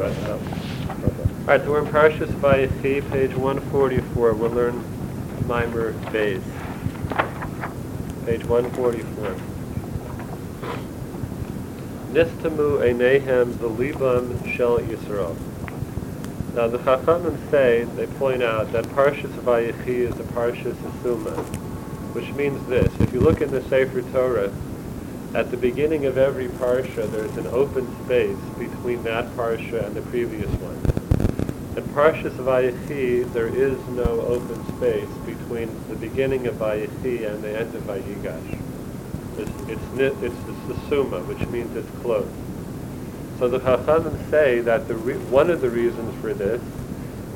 Right. All right, so we're in Parshas Vayechi, page 144. We'll learn Mimer Bays. Page 144. Nistamu Einehem V'libam Shel Yisrael. Now the Chachamim say, they point out that Parshas Vayechi is a Parshas Asuma, which means this. If you look in the Sefer Torah, at the beginning of every parsha, there's an open space between that parsha and the previous one. In Parshas Vayechi, there is no open space between the beginning of Vayechi and the end of Vayigash. It's, it's, it's the Suma, which means it's closed. So the Chachamim say that the re- one of the reasons for this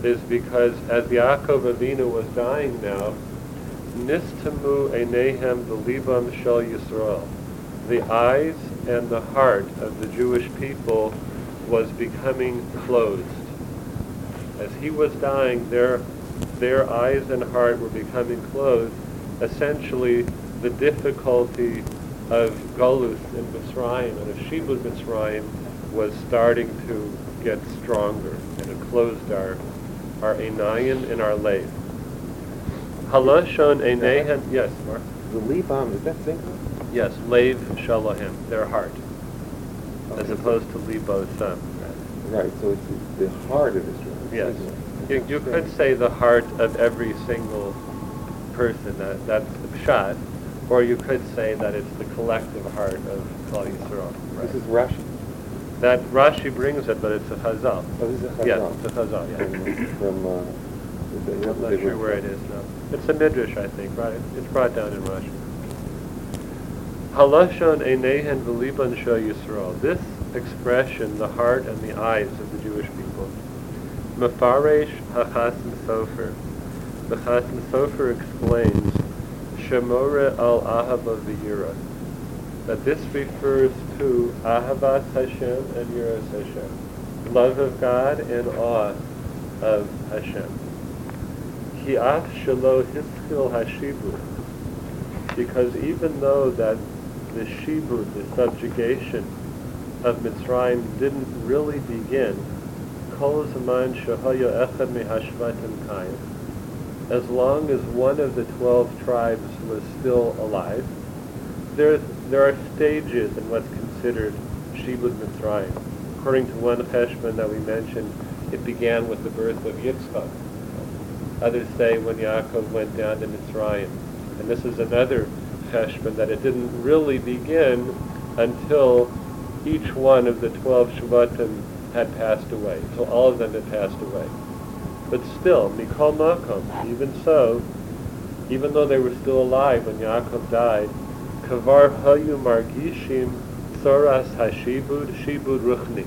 is because as Yaakov Avinu was dying now, Nistamu Einehem the Libam Shel Yisrael the eyes and the heart of the Jewish people was becoming closed. As he was dying, their, their eyes and heart were becoming closed. Essentially, the difficulty of Golus in Mitzrayim and of Shibud Mitzrayim was starting to get stronger, and it closed our, our Enayin and our Lev. Halashon Einehen, yes, Mark? The Libam, is that singular? Yes, Lev Shalahim, their heart, Okay, as so- opposed to Libo Sam. Right, so it's the heart of Israel. Yes. You, you could say the heart of every single person, that, that's the pshat, or you could say that it's the collective heart of Klal Yisrael. This is Rashi. That Rashi brings it, but it's a chazal. Oh, this is a Chazal. Yes, it's a chazal, yeah. From, from, uh, I'm not sure where it is now. It's a midrash, I think, right? It's brought down in Rashi. Halashon einehen v'liban shel Yisrael. This expression, the heart and the eyes of the Jewish people. Mefaresh hachasim sofer. The Chasim Sofer explains Shemore al ahava v'yira. That this refers to ahavas Hashem and yiras Hashem. Love of God and awe of Hashem. Ki af shelo hiskil hashibud. Because even though that the shibud, the subjugation of Mitzrayim didn't really begin. As long as one of the twelve tribes was still alive, there, there are stages in what's considered Shibud Mitzrayim. According to one Cheshbon that we mentioned, it began with the birth of Yitzchak. Others say when Yaakov went down to Mitzrayim. And this is another Cheshbon that it didn't really begin until each one of the twelve Shvatim had passed away. So all of them had passed away. But still, Mikol Makom, even so, even though they were still alive when Yaakov died, Kavar Hayu Margishim Soras Hashibud Shibud Ruchni.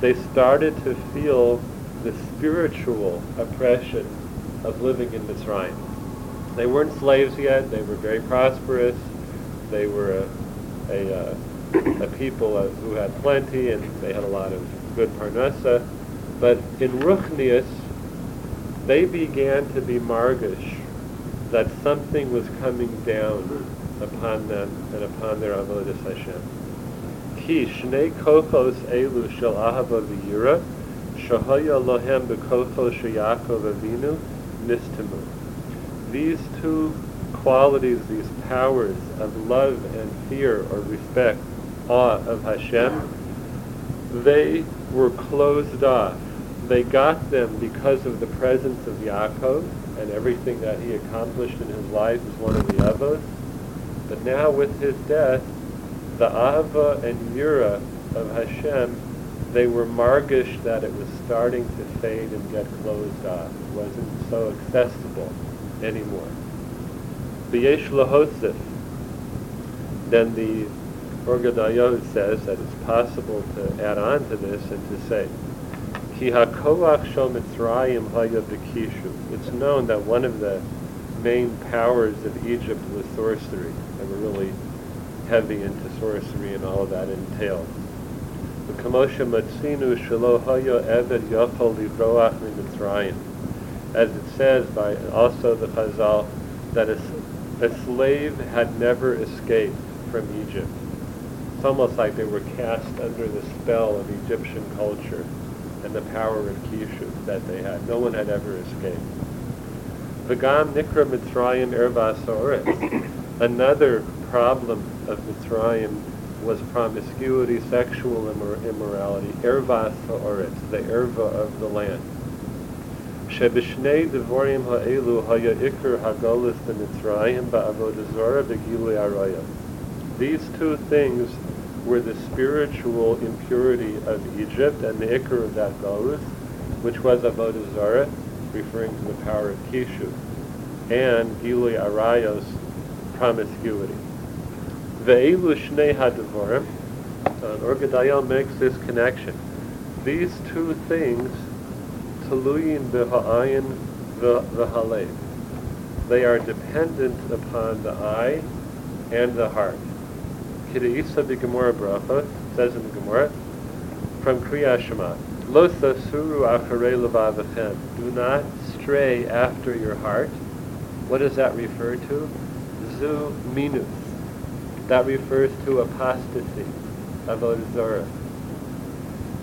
They started to feel the spiritual oppression of living in Mitzrayim. They weren't slaves yet. They were very prosperous. They were a, a, uh, a people who had plenty and they had a lot of good parnasa. But in Ruchnius, they began to be margish that something was coming down upon them and upon their avodas Hashem. Ki shnei kochos elu shel ahava v'yira shahaya lohem bekocho sheyakov avinu nistimu. These two qualities, these powers of love and fear or respect, awe of Hashem, they were closed off. They got them because of the presence of Yaakov and everything that he accomplished in his life as one of the Avos. But now with his death, the Ava and Yira of Hashem, they were margish that it was starting to fade and get closed off. It wasn't so accessible anymore. B'yesh lahosif. Then the Ohr Gedalyahu says that it's possible to add on to this and to say, Ki hakoach shel Mitzrayim haya b'kishu. It's known that one of the main powers of Egypt was sorcery. They were really heavy into sorcery and all of that entailed. The Matzinu Shelo Haya Eved Yachol Livroach Mitzrayim. As it says by also the Chazal, that a, a slave had never escaped from Egypt. It's almost like they were cast under the spell of Egyptian culture. and the power of Kishu that they had. No one had ever escaped. V'gam nikra Mitzrayim ervas Another problem of Mitzrayim was promiscuity, sexual immor- immorality, ervas ha'oretz, the erva of the land araya. These two things were the spiritual impurity of Egypt and the ikr of that golus, which was Avodah Zarah, referring to the power of Kishu, and Gilui Arayos, promiscuity. Ve'elu Shnei HaDevorim, Ohr Gedalyahu makes this connection. These two things taluyin b'ha'ayin v'halev, they are dependent upon the eye and the heart. Kideisa b'gemora bracha, says in the Gemara, from Kriya Shema, Lo sasuru acharei levavachem, do not stray after your heart. What does that refer to? Zu minus. That refers to apostasy, avodah zarah.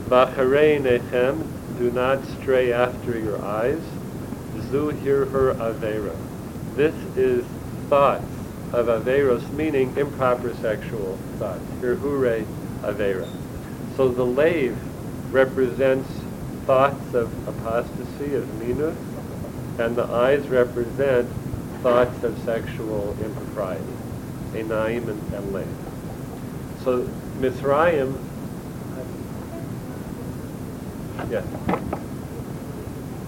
Nechem, do not stray after your eyes. Zu hirher avera. This is thoughts of Averos, meaning improper sexual thoughts. Hirhure Avera. So the lave represents thoughts of apostasy, of minus, and the eyes represent thoughts of sexual impropriety, Enaim and, and lave. So Mitzrayim, yeah,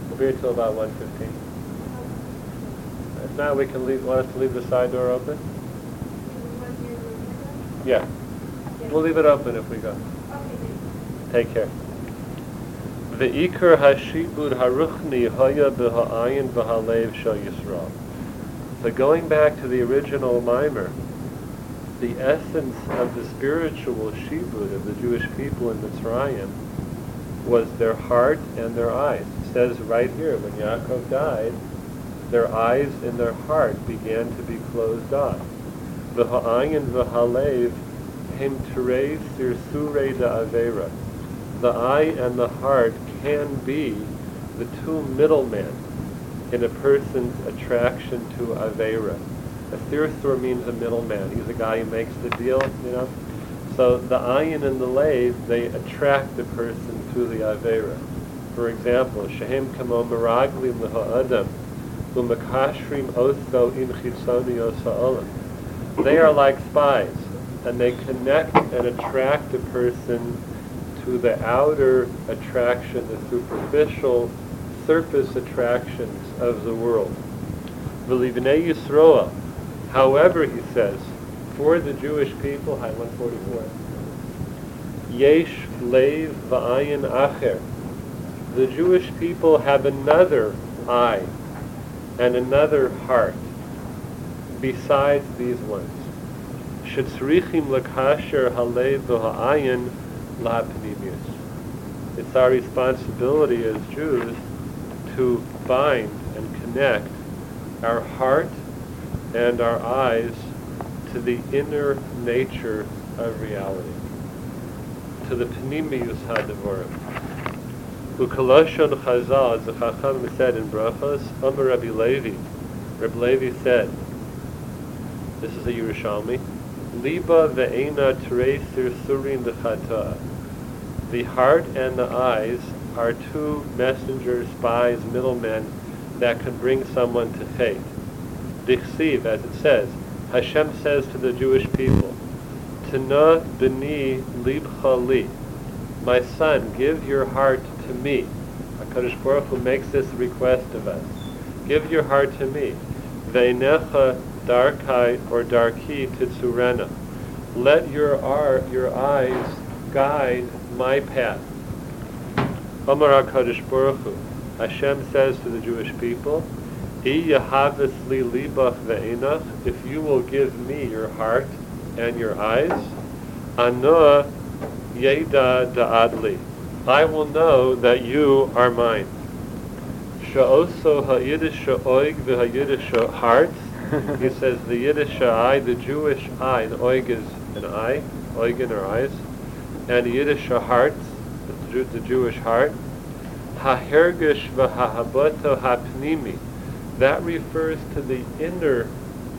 we'll be here till about 1.15. If not, we can leave, want us to leave the side door open? Yeah. We'll leave it open if we go. Take care. The Ve'ikar hashibud haruchni haya b'ha'ayin v'halev shel Yisrael. So going back to the original mimer, the essence of the spiritual shibud of the Jewish people in Mitzrayim was their heart and their eyes. It says right here, when Yaakov died, their eyes and their heart began to be closed off. V'ha'ayin v'halev hem sirsure da avera. The eye and the heart can be the two middlemen in a person's attraction to avera. A sirsur means a middleman. He's a guy who makes the deal, you know. So the ayin and the lave, they attract the person to the avera. For example, shehem kamo meraglim leha'adam u'makashrim oso in chisoni They are like spies, and they connect and attract a person to the outer attraction, the superficial surface attractions of the world. V'livnei Yisroel, however, he says, for the Jewish people, High 144, Yesh Leiv V'ayin Acher, the Jewish people have another eye and another heart besides these ones. Shetzrichim lekasher halev. It's our responsibility as Jews to bind and connect our heart and our eyes to the inner nature of reality, to the pnimius ha'devorim. Ukaloshon Chazal, as the Chacham said in Brachos, Omer Rabbi Levi, Rabbi Levi said, this is a Yerushalmi, Liba ve'ena teresir surim b'chata. The heart and the eyes are two messengers, spies, middlemen that can bring someone to faith. Dichsiv, as it says, Hashem says to the Jewish people, Tana b'ni libcha li. My son, give your heart to me. HaKadosh Baruch Hu makes this request of us. Give your heart to me. Ve'necha darkai or darki titsurena. Let your, ar, your eyes guide my path. Amar HaKadosh Baruch Hu. Hashem says to the Jewish people, if you will give me your heart and your eyes, anoah yeda da'adli, I will know that you are mine. Sha'oso ha'yiddish oig v'ha'yiddish hearts, he says the Yiddish eye, the Jewish eye, the oig is an eye, oigen or eyes, and the Yiddish heart, the, the Jewish heart, Hahergish v'hahaboto hapnimi. That refers to the inner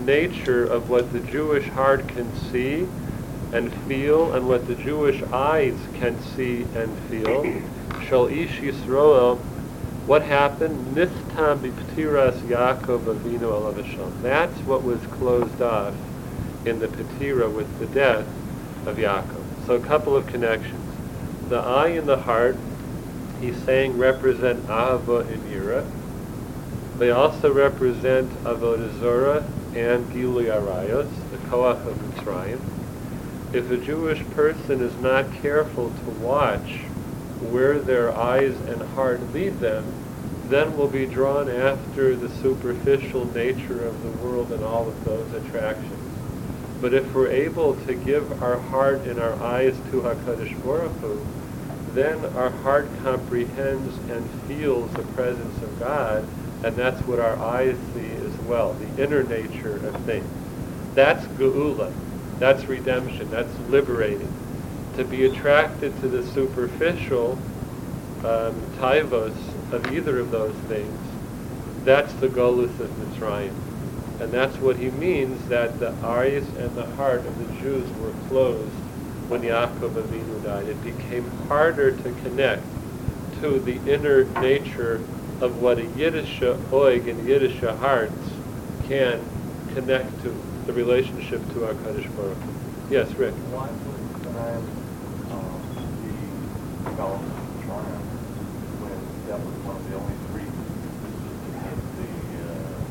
nature of what the Jewish heart can see and feel and what the Jewish eyes can see and feel. Shal Ish Yisroel, what happened? Nithtam b'ptiras Yaakov Avinu alav Hashem. That's what was closed off in the Petira with the death of Yaakov. So a couple of connections. The eye and the heart, he's saying, represent Ahava and Yira. They also represent Avodah Zorah and Gilui Arayos, the Koach of Mitzrayim. If a Jewish person is not careful to watch where their eyes and heart lead them, then will be drawn after the superficial nature of the world and all of those attractions. But if we're able to give our heart and our eyes to HaKadosh Baruch Hu, then our heart comprehends and feels the presence of God, and that's what our eyes see well, the inner nature of things. That's Geula. That's redemption. That's liberating. To be attracted to the superficial um, taivos of either of those things, that's the Golus of Mitzrayim. And that's what he means that the eyes and the heart of the Jews were closed when Yaakov Avinu died. It became harder to connect to the inner nature of what a Yiddish oig and Yiddish hearts can connect to, the relationship to our Kaddish Baruch. Yes, Rick. Why would um, be developed in when that was one of the only three that the uh,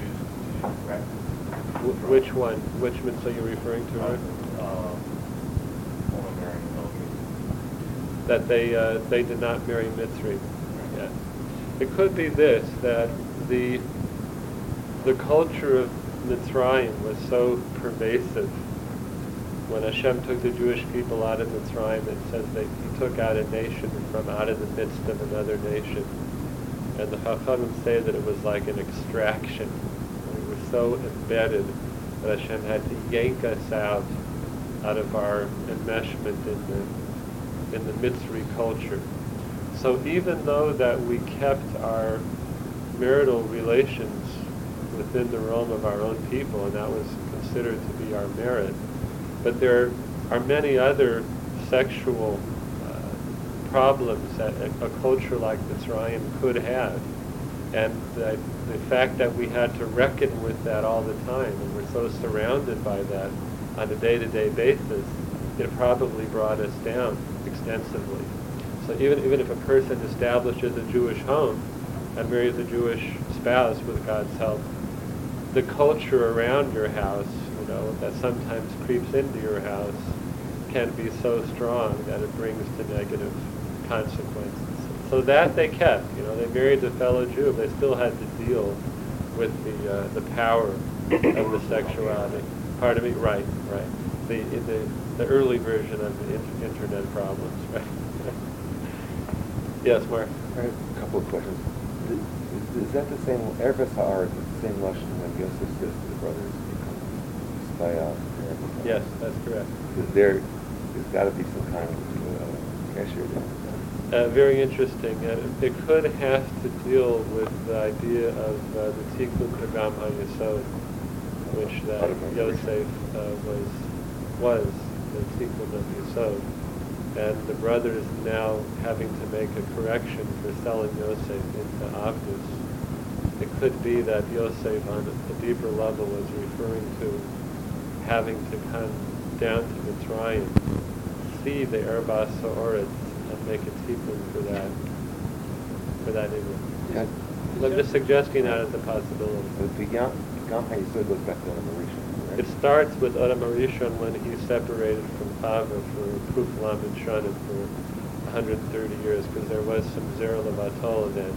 Jews continued to practice? Wh- which one? Which mitzvah are you referring to, Rick? Um, only. That they uh, they did not marry Mitzri. Yeah. It could be this that the the culture of Mitzrayim was so pervasive. When Hashem took the Jewish people out of Mitzrayim, it says that He took out a nation from out of the midst of another nation. And the Chachamim say that it was like an extraction. We were so embedded that Hashem had to yank us out out of our enmeshment in the in the Mitzri culture. So even though that we kept our marital relations within the realm of our own people, and that was considered to be our merit, but there are many other sexual uh, problems that a, a culture like Mitzrayim could have. And the, the fact that we had to reckon with that all the time, and we're so surrounded by that on a day-to-day basis, it probably brought us down extensively. So even, even if a person establishes a Jewish home and marries a Jewish spouse with God's help, the culture around your house, you know, that sometimes creeps into your house, can be so strong that it brings to negative consequences. So that they kept, you know, they married a fellow Jew, but they still had to deal with the uh, the power of the sexuality. Pardon me, right, right. The the the early version of the in- internet problems, right? yes, Mark. A couple of questions. Is, is that the same, Ervis Ha'ar, is it the same lesson when Yosef says to the brothers, spy out? Yes, that's correct. Is there, there's got to be some kind of uh, cashier down Uh, very interesting. Uh, it could have to deal with the idea of uh, the Tikkun Kagam HaYesod, which uh, Yosef uh, was was the Tikkun of Yesod, and the brothers now having to make a correction for selling Yosef into Avdus. It could be that Yosef on a deeper level was referring to having to come down to the Mitzrayim, see the Erbas Sa'oretz, and make a tikkun for that, for that image. Yeah. I'm just suggesting that as a possibility. The Gam goes back to right? It starts with Adam Arishon when he separated from Chava for Kuflam and Shanim for 130 years because there was some Zera Levatola then.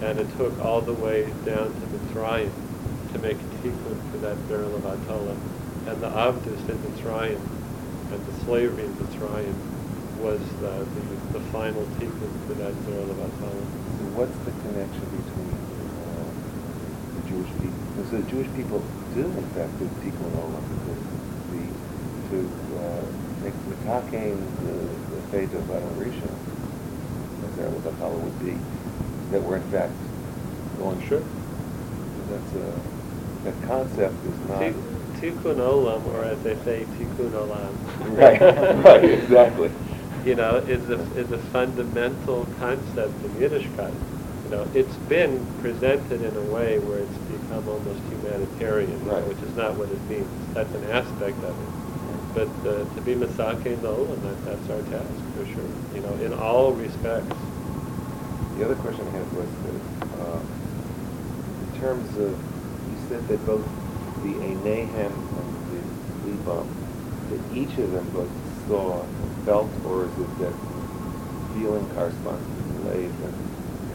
And it took all the way down to the Mitzrayim to make a tikkun for that Zera Levatola. And the Avdus in the Mitzrayim and the slavery in the Mitzrayim was the, the, the final tikkun for that Zera Levatola. So what's the connection between uh, the Jewish people? So the Jewish people do, in fact, do tikkun olam, the, to uh, make the, the, the fate of. That's understand what the challah would be, that we're in fact going Sure. That's a, that concept is not. Ti- Tikkun olam, or as they say, tikkun olam. Right, right, exactly. You know, is a, is a fundamental concept in Yiddishkeit. You know, it's been presented in a way where it's become almost humanitarian, know, Right. which is not what it means. That's an aspect of it. But uh, to be Masake in the olam, that, that's our task, for sure. You know, in all respects. The other question I had was that, uh, in terms of, you said that both the Anehem and the Libam, that each of them both saw and felt, or is it that feeling corresponds to the lave and,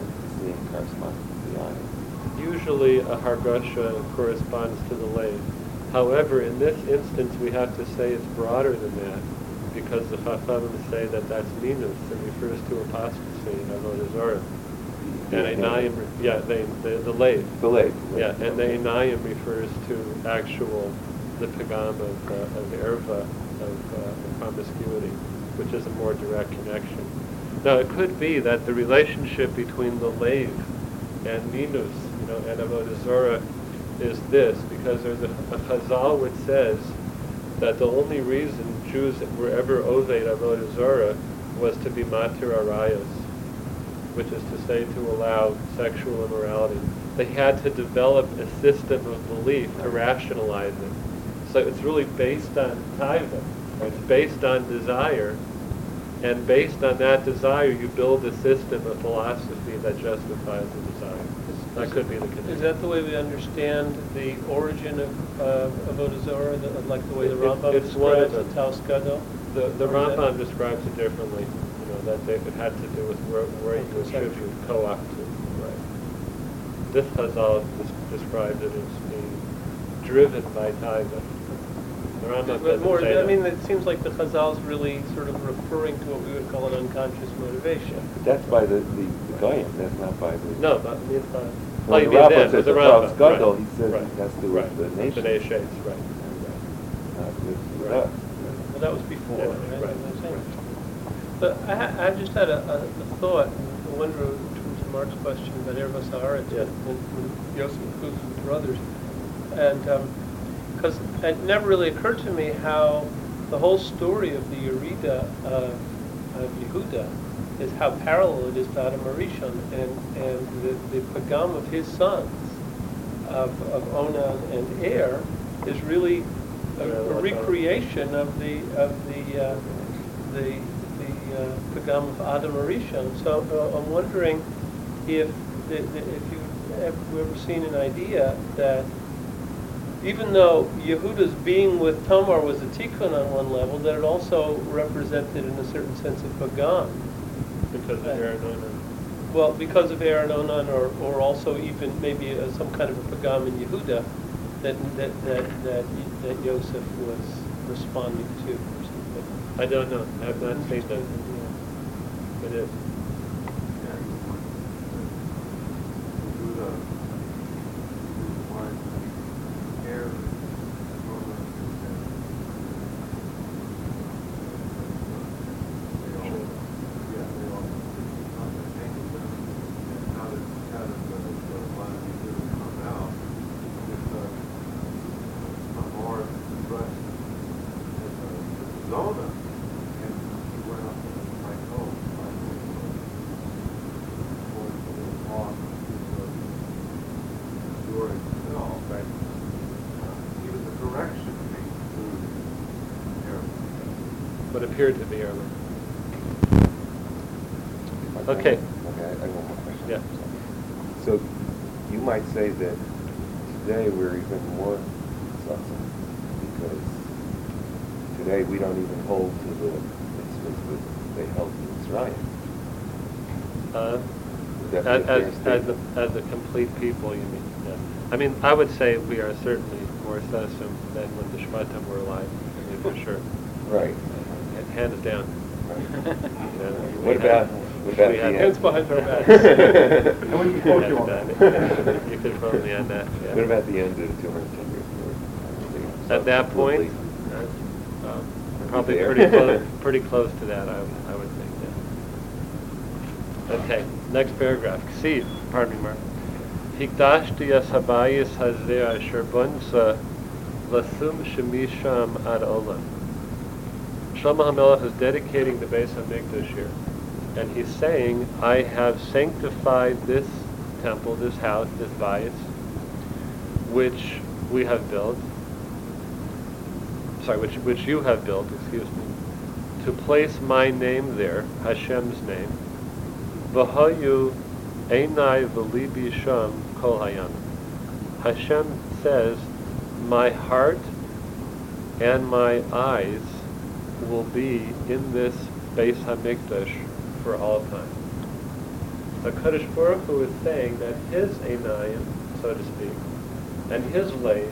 and seeing corresponds to the eye? Usually a hargasha corresponds to the lave. However, in this instance, we have to say it's broader than that, because the Chachamim say that that's minus, and refers to apostasy, avodah zarah. And Yeah. Einayim, yeah, they, the, the lave. The lave. Yeah, and the Einayim refers to actual, the pagam of, uh, of erva, of uh, promiscuity, which is a more direct connection. Now, it could be that the relationship between the lave and minus, you know, and avodah is this, because there's a, a chazal which says that the only reason Jews were ever oved avodah was to be matir arayos, which is to say to allow sexual immorality. They had to develop a system of belief to rationalize it. So it's really based on taiva. It's based on desire. And based on that desire, you build a system of philosophy that justifies the desire. That could be the connection. Is that the way we understand the origin of uh, Zarah, the- like the way the It- Rambam of describes the. Taos Gadol? The, the Rambam describes it differently, that they, it had to do with where, where you attribute co-op to. Right. This Chazal des- described it as being driven by taiva. But more, I mean, it seems like the Chazal's really sort of referring to what we would call an unconscious motivation. But that's by the, the, the Goyim, that's not by the. No, but I mean, uh, Well, well, the mean Rambam says with the the Taos Rambam, Gadol, right, he says it right, has to do with right, the nation. The nations, right. Not with, with Right. us. Well, that was before, Yeah, right? right, That's what I'm saying. right. But I, ha- I just had a, a a thought, and I wonder in terms of Mark's question about Erva Sahara Yeah. and Yosef includes his brothers. And, because it never really occurred to me how the whole story of the Yerida of, of Yehuda is how parallel it is to Adam Arishon and, and the, the pagam of his sons, of, of Onan and Er, is really a, a recreation of the, of the, uh, the, uh, pagam of Adam Arishon. So uh, I'm wondering if, if you've ever, seen an idea that even though Yehuda's being with Tamar was a tikkun on one level, that it also represented in a certain sense a pagam. Because of Aaron Onan. Well, because of Aaron Onan, or, or also even maybe uh, some kind of a pagam in Yehuda that, that, that, that, that Yosef was responding to. I don't know, I have not seen that. It is. Zona, and he went up and was like, oh, my going to the off the door itself. Right. Uh, Even the direction being through there. What appeared to be Aaron. Okay. Okay, I have one more question. Yeah. So you might say that today we're even more suffering because today we don't even hold to the mitzvahs that they held in Israel. Uh, As, a as, as a, as a complete people, you mean, yeah. I mean, I would say we are certainly more Sessom than when the Shvatim were alive, I mean, for sure. Right. Uh, Hands down. Right. You know, we What had- about, what about we the had- end? Hands behind our backs. And we can quote you on that. You could quote me on that, yeah. What about the end of the 210 years? At that point, uh, um, probably pretty close, pretty close to that, I, I would think, yeah. Okay, next paragraph. Ksiv, pardon me, Mark. Hikdashti habayis hazeh asher bunsa lasum shemisham ad olam. Shlomo HaMelech is dedicating the Beis HaMikdash here. And he's saying, I have sanctified this temple, this house, this bayis, which we have built, sorry, which, which you have built, excuse me, to place my name there, Hashem's name, V'hayu einai v'libi sham kol. Hashem says, my heart and my eyes will be in this Beis Hamikdash for all time. The Kaddish Baruch Hu is saying that his einayim, so to speak, and his lay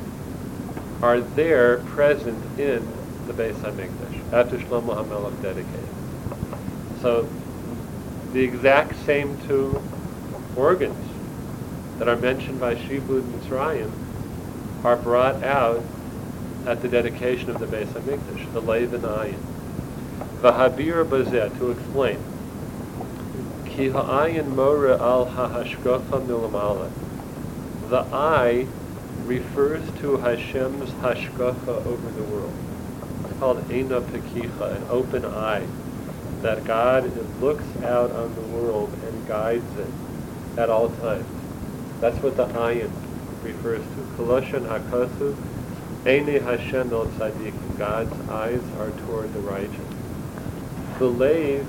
are there present in the Beis Hamikdash after Shlomo HaMelech dedicated. So the exact same two organs that are mentioned by Shibud Mitzrayim are brought out at the dedication of the Beis Hamikdash, the Lev and Ayin. V'habir bazeh, to explain. Ki ha'ayin mora al ha'hashgacha milamala. The eye refers to Hashem's hashgacha over the world. It's called Eina Pekicha, an open eye, that God looks out on the world and guides it at all times. That's what the ayin refers to. Koloshan hakasu, Eine Hashem el tzaddik. God's eyes are toward the righteous. The lave,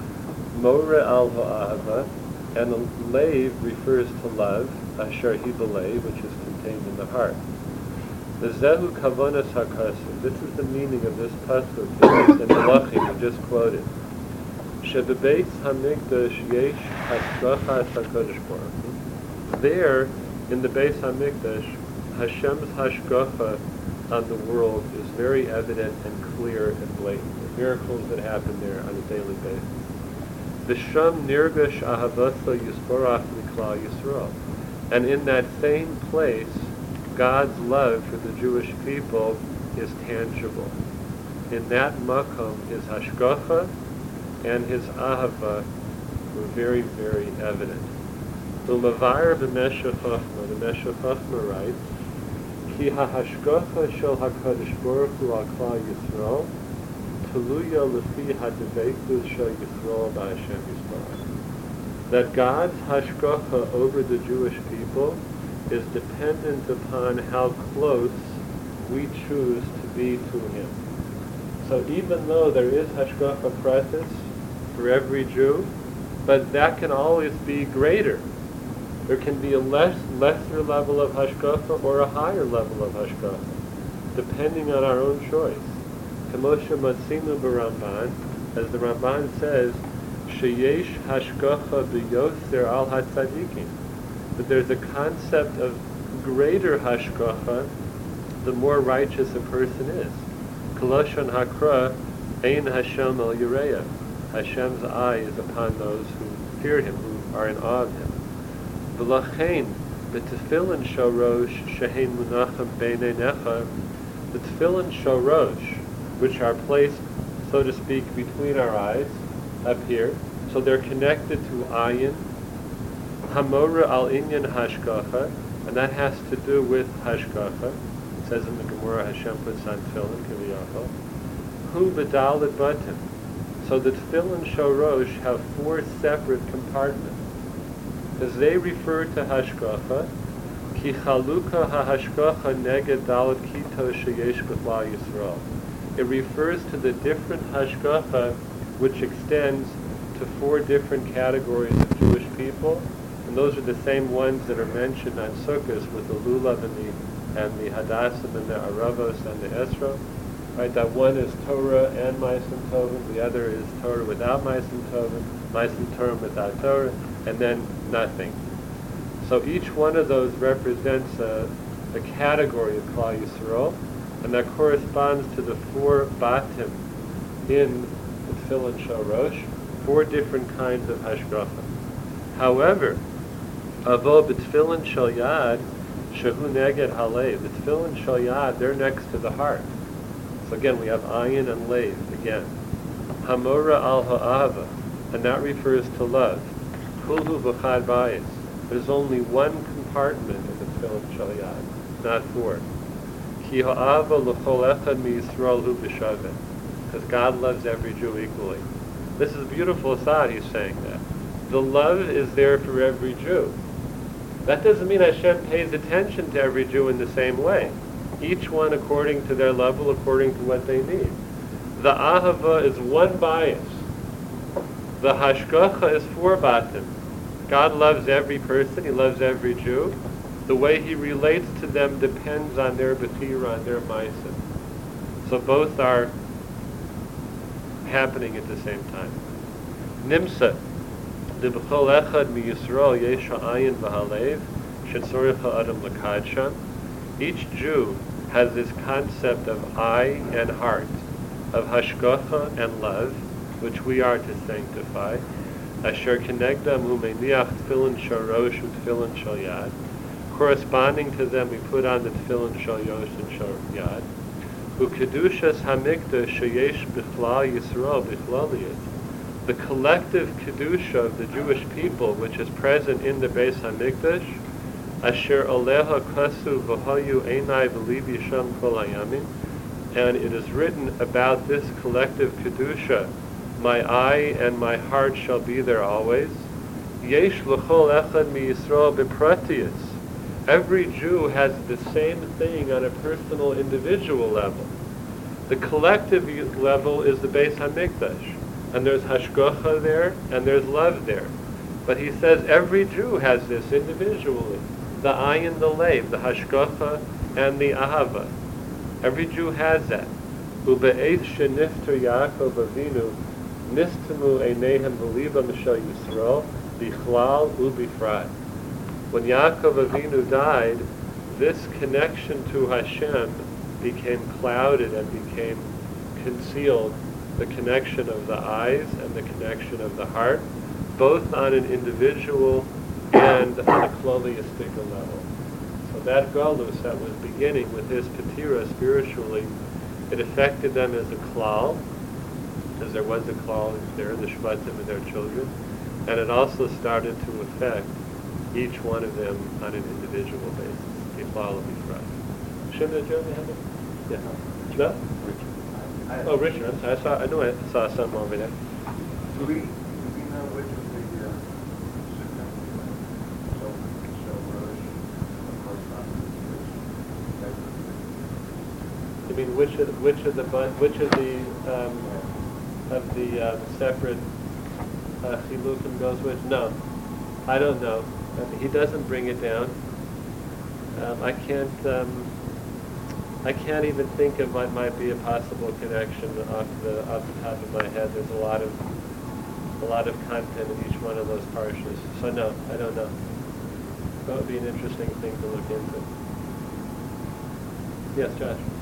more al ha'ahava, and the lave refers to love, asher hi b'leiv, which is contained in the heart. The zehu kavonas hakasu. This is the meaning of this pasuk in Malachim we just quoted. Shebebeis hamikdash yesh hashgachas hakadosh. There, in the Beis Hamikdash, Hashem's hashgacha on the world is very evident and clear and blatant. The miracles that happen there on a daily basis. V'sham nirgash ahavasa yisborach liklal Yisrael. And in that same place, God's love for the Jewish people is tangible. In that makom, is hashgacha and his ahava were very, very evident. The Levair b'Meshech Chochma, the Meshech Chochma writes, Ki ha'hashgacha shel HaKadosh Baruch Hu al Yisrael, Teluya lefi ha'devekus shel Yisrael ba'Hashem Yisrael. That God's hashgacha over the Jewish people is dependent upon how close we choose to be to Him. So even though there is hashgacha presence for every Jew, but that can always be greater. There can be a less, lesser level of hashgacha or a higher level of hashgacha, depending on our own choice. Kamosha Matsinu Baramban, as the Ramban says, Sheyesh hashgacha b'yoser al hatzadikim. That there's a concept of greater hashgacha the more righteous a person is. Koloshon Hakra, Ein Hashem el Yereya. Hashem's eye is upon those who fear Him, who are in awe of Him. V'lachein, b'tefillin shorosh shehein munachem beinei necha, the tefillin shorosh, which are placed, so to speak, between our eyes, up here, so they're connected to ayin, hamora al inyan hashgacha, and that has to do with hashgacha. It says in the Gemara, Hashem puts on tefillin, kiviyachol. Hu b'dalit batim. So the tefillin shorosh have four separate compartments. Because they refer to hashgacha, ki chaluka hahashgacha neged dalit kito sheyesh b'chlal Yisrael. It refers to the different hashgacha which extends to four different categories of Jewish people, and those are the same ones that are mentioned on Sukkot with the lulav and the and the hadassim and the aravos and the esra. Right, that one is Torah and Maisim Tovim, the other is Torah without Maisim Tovim, Maisim Torah without Torah, and then nothing. So each one of those represents uh, a, a category of Klal Yisrael, and that corresponds to the four batim in the Tefillin Shorosh, four different kinds of hashgacha. However, avo b'tefillin shel yad, shehu neged halev, the tefillin shel yad, they're next to the heart. Again, we have ayin and leiv again. Hamora al ha'ava, and that refers to love. Kulhu v'chad bayis. There's only one compartment in the tefillin shel not four. Ki ha'ava l'chol echad miYisrael hu b'shaveh. Because God loves every Jew equally. This is a beautiful thought, he's saying that. The love is there for every Jew. That doesn't mean Hashem pays attention to every Jew in the same way. Each one according to their level, according to what they need. The ahava is one bias. The hashgacha is four batim. God loves every person. He loves every Jew. The way he relates to them depends on their bechira, on their ma'asim. So both are happening at the same time. Nimsa, the b'chol echad mi Yisrael yesh ha'ayin v'halev shetzorich ha'adam l'kadsha. Each Jew has this concept of eye and heart, of hashgacha and love, which we are to sanctify. Asher kenegdam hu meniach tefillin sharosh u'tefillin shal yad. Corresponding to them, we put on the tefillin shal yosh and. Ukedushas hamikdash sheyesh bichlal Yisrael bichlalius. The collective kedusha of the Jewish people, which is present in the Beis Hamikdash, asher aleha kasu v'hayu einai v'libi sham kol and it is written about this collective kedusha, my eye and my heart shall be there always. Yesh l'chol echad mi Yisrael. Every Jew has the same thing on a personal, individual level. The collective level is the Beis Hamikdash, and there's hashgacha there, and there's love there. But he says every Jew has this individually, the ayin, the lev, the hashgacha, and the ahava. Every Jew has that. Ube'eth shenifter Yaakov Avinu nistamu einehem b'liba mishal Yisrael bichlal ubifrat. When Yaakov Avinu died, this connection to Hashem became clouded and became concealed. The connection of the eyes and the connection of the heart, both on an individual and on a kloliistic level. So that galus that was beginning with his patira spiritually, it affected them as a klal, as there was a klal there, the shvatim and their children, and it also started to affect each one of them on an individual basis. Bichlal and Bifrat. Shouldn't Jeremy have it? Yeah. No? Oh, Richard. I'm sorry. I saw. I knew I saw something over there. Do we, do we know which of the, uh, so, so Rosh, of course, You mean which of which of the which of the um, of the uh, separate uh, chilukim goes which? No, I don't know. I mean, he doesn't bring it down. Um, I can't. Um, I can't even think of what might be a possible connection off the off the top of my head. There's a lot of a lot of content in each one of those parshas. So no, I don't know. That would be an interesting thing to look into. Yes, Josh.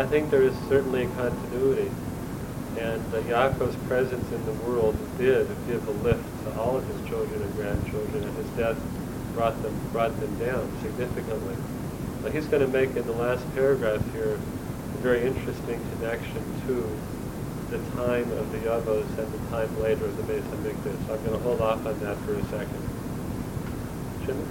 I think there is certainly a continuity, and uh, Yaakov's presence in the world did give a lift to all of his children and grandchildren, and his death brought them brought them down significantly. But he's going to make in the last paragraph here a very interesting connection to the time of the Yavos and the time later of the Beis Hamikdash. So I'm going to hold off on that for a second. Shouldn't?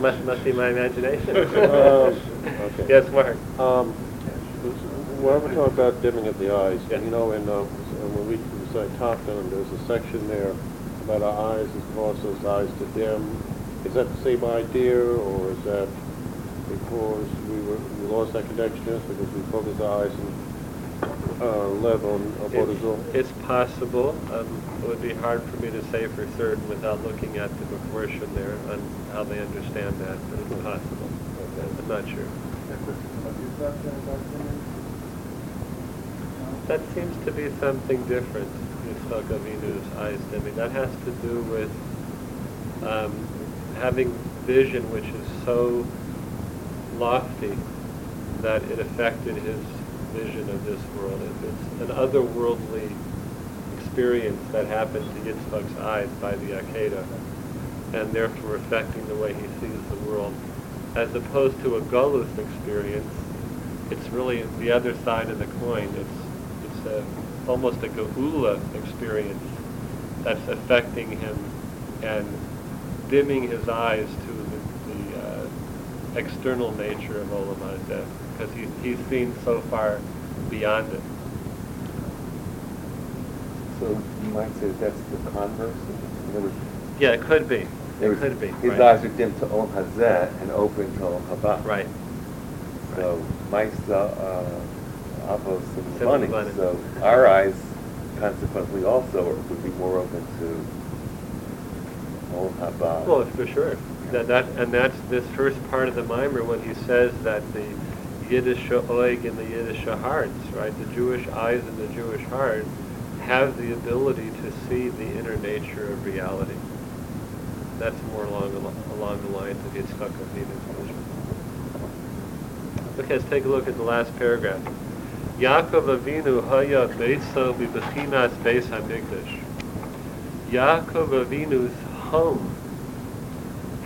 Must, must be my imagination. Um, okay. Yes, Mark. Um, when we're talking about dimming of the eyes, Yeah. you know, in, uh, when we recite top there's a section there about our eyes, it causes eyes to dim. Is that the same idea, or is that because we were, we lost that connection because we focused our eyes and, uh, on a Bodhisattva? It's possible. Um, it would be hard for me to say for certain without looking at the proportion there on how they understand that, but it's possible. I'm not sure. That seems to be something different, Yitzchak Avinu's eyes dimming. That has to do with um, having vision which is so lofty that it affected his vision of this world. It- It's an otherworldly experience that happened to Yitzchak's eyes by the Akeda, and therefore affecting the way he sees the world. As opposed to a Golus experience, it's really the other side of the coin. It's it's a, almost a Geula experience that's affecting him and dimming his eyes to the, the uh, external nature of Olam Hazeh because he, he's seen so far beyond it. So you might say that's the converse? Yeah, it could be. It was- could be. His right. eyes are dim to Olam Hazeh and open to Olam Haba. Right. So, Maisa, uh, Avos and. Levanim. So our eyes consequently also would be more open to Olam Haba. Well, for sure. That, that, and that's this first part of the mimer when he says that the Yiddish oig and the Yiddish hearts, right, the Jewish eyes and the Jewish heart, have the ability to see the inner nature of reality. That's more along the, along the lines of Yitzchak Avinu's vision. Okay, let's take a look at the last paragraph. Yaakov Avinu haya beitzo bibechinas beis hamikdash. Yaakov Avinu's home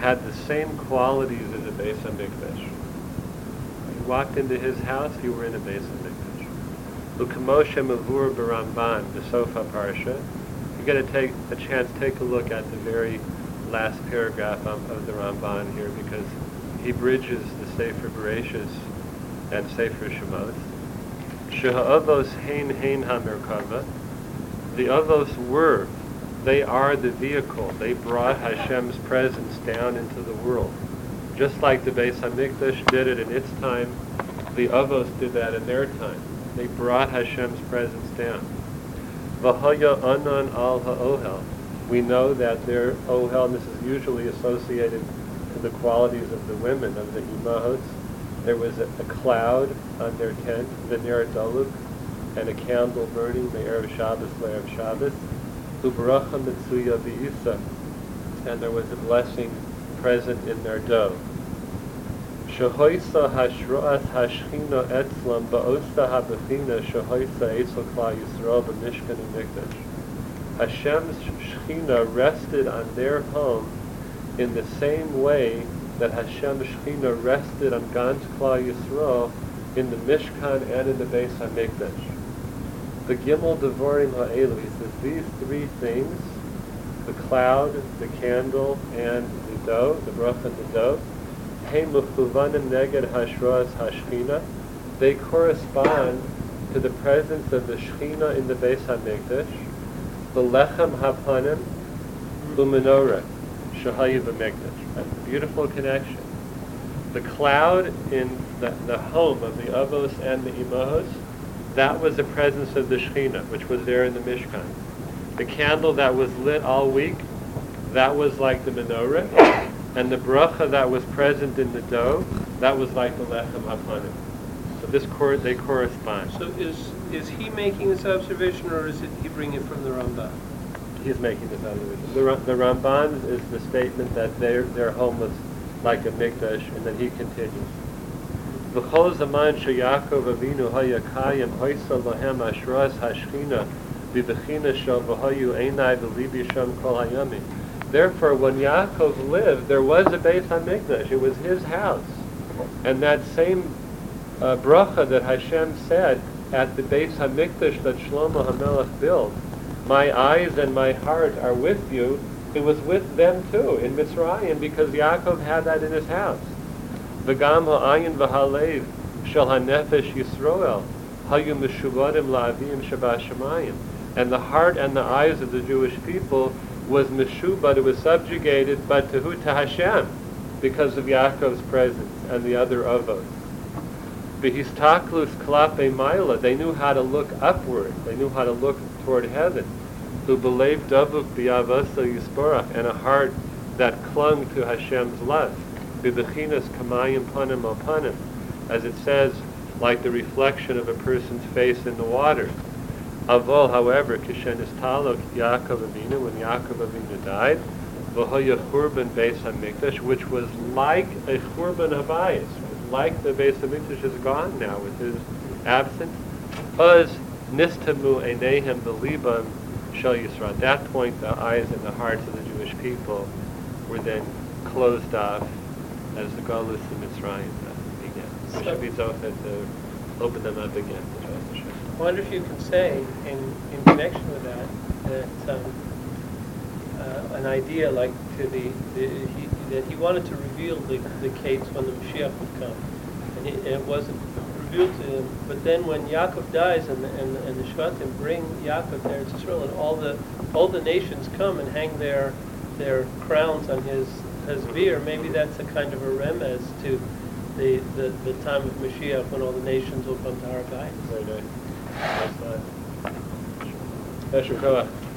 had the same qualities as a Beis Hamikdash. Walked into his house, you were in a Beis Hamikdash. Ukamoshe Mavur Baramban, the Sofa Parsha. You're going to take a chance, take a look at the very last paragraph of, of the Ramban here because he bridges the Sefer Bereshis and Sefer Shemot. Sheha'avos hein hein hamerkava. The avos were they are the vehicle. They brought Hashem's presence down into the world. Just like the Beis Hamikdash did it in its time, the Avos did that in their time. They brought Hashem's presence down. V'haya anan al ha'ohel. We know that their ohel, this is usually associated to the qualities of the women, of the imahos. There was a, a cloud on their tent, the ner daluk, and a candle burning, the Erev Shabbos, Erev Shabbos. Ubaracha Mitsuya B'Isa, and there was a blessing present in their dough. Shehoisa Hashroas Hashchina Etzlam Ba'osta Habechina Shehoisa Etzel Klal Yisrael B'Mishkan Mikdash. Hashem's Shechina rested on their home in the same way that Hashem's Shechina rested on Gans Klal Yisrael in the Mishkan and in the Beis HaMikdash. The Gimel Devorim Ha'elu, he says these three things, the cloud, the candle, and dough, the bracha and the dough, Hashroas Hashchina, they correspond to the presence of the Shechina in the Beis HaMikdash, the Lechem HaPanim, the Menorah, Shahayu B'Mikdash. That's a beautiful connection. The cloud in the, the home of the Avos and the Imahos, that was the presence of the Shekhinah, which was there in the Mishkan. The candle that was lit all week, that was like the menorah, and the bracha that was present in the dough, that was like the lechem hapanim. So this cor- they correspond. So is, is he making this observation, or is it he bringing it from the Ramban? He's making this observation. The, the Ramban is the statement that their their home was like a mikdash, and then he continues. V'chol zaman sheYaakov Avinu haya kayim hoysa lahem ashras hashchina b'bechina shel v'hayu einai v'libi shem kol hayamim. Therefore, when Yaakov lived, there was a Beit HaMikdash. It was his house. And that same uh, bracha that Hashem said at the Beit HaMikdash that Shlomo HaMelech built, my eyes and my heart are with you, It was with them too in Mitzrayim because Yaakov had that in his house. V'gam ha'ayin v'halev shel ha'nefesh Yisroel hayu meshuvadim la'avim shabashamayim. And the heart and the eyes of the Jewish people was meshubad, it was subjugated, but to who? To Hashem, because of Yaakov's presence and the other avos. V'histaklus klape maila, they knew how to look upward, they knew how to look toward heaven. Who believed davuk biyavasa yisborach, and a heart that clung to Hashem's love. Bibechinas kamayim panim al panim, as it says, like the reflection of a person's face in the water. Avol, however, kishen talok Yaakov Avinu, when Yaakov Avinu died, v'hoya churban beis hamikdash, which was like a churban habayis, like the beis hamikdash is gone now with his absence. Uz nistamu einehem belibam shel Yisrael. At that point, the eyes and the hearts of the Jewish people were then closed off as the Galus of Mitzrayim began. We should be zochet to open them up again. I wonder if you can say, in, in connection with that, that um, uh, an idea like to the, the he, that he wanted to reveal the, the case when the Mashiach would come, and, and it wasn't revealed to him. But then when Yaakov dies and and, and the Shvatim bring Yaakov there to Israel, and all the all the nations come and hang their their crowns on his his bier, maybe that's a kind of a remez to the, the, the time of Mashiach when all the nations will come to our guidance. Very nice. Nice thought. Yasher Koach.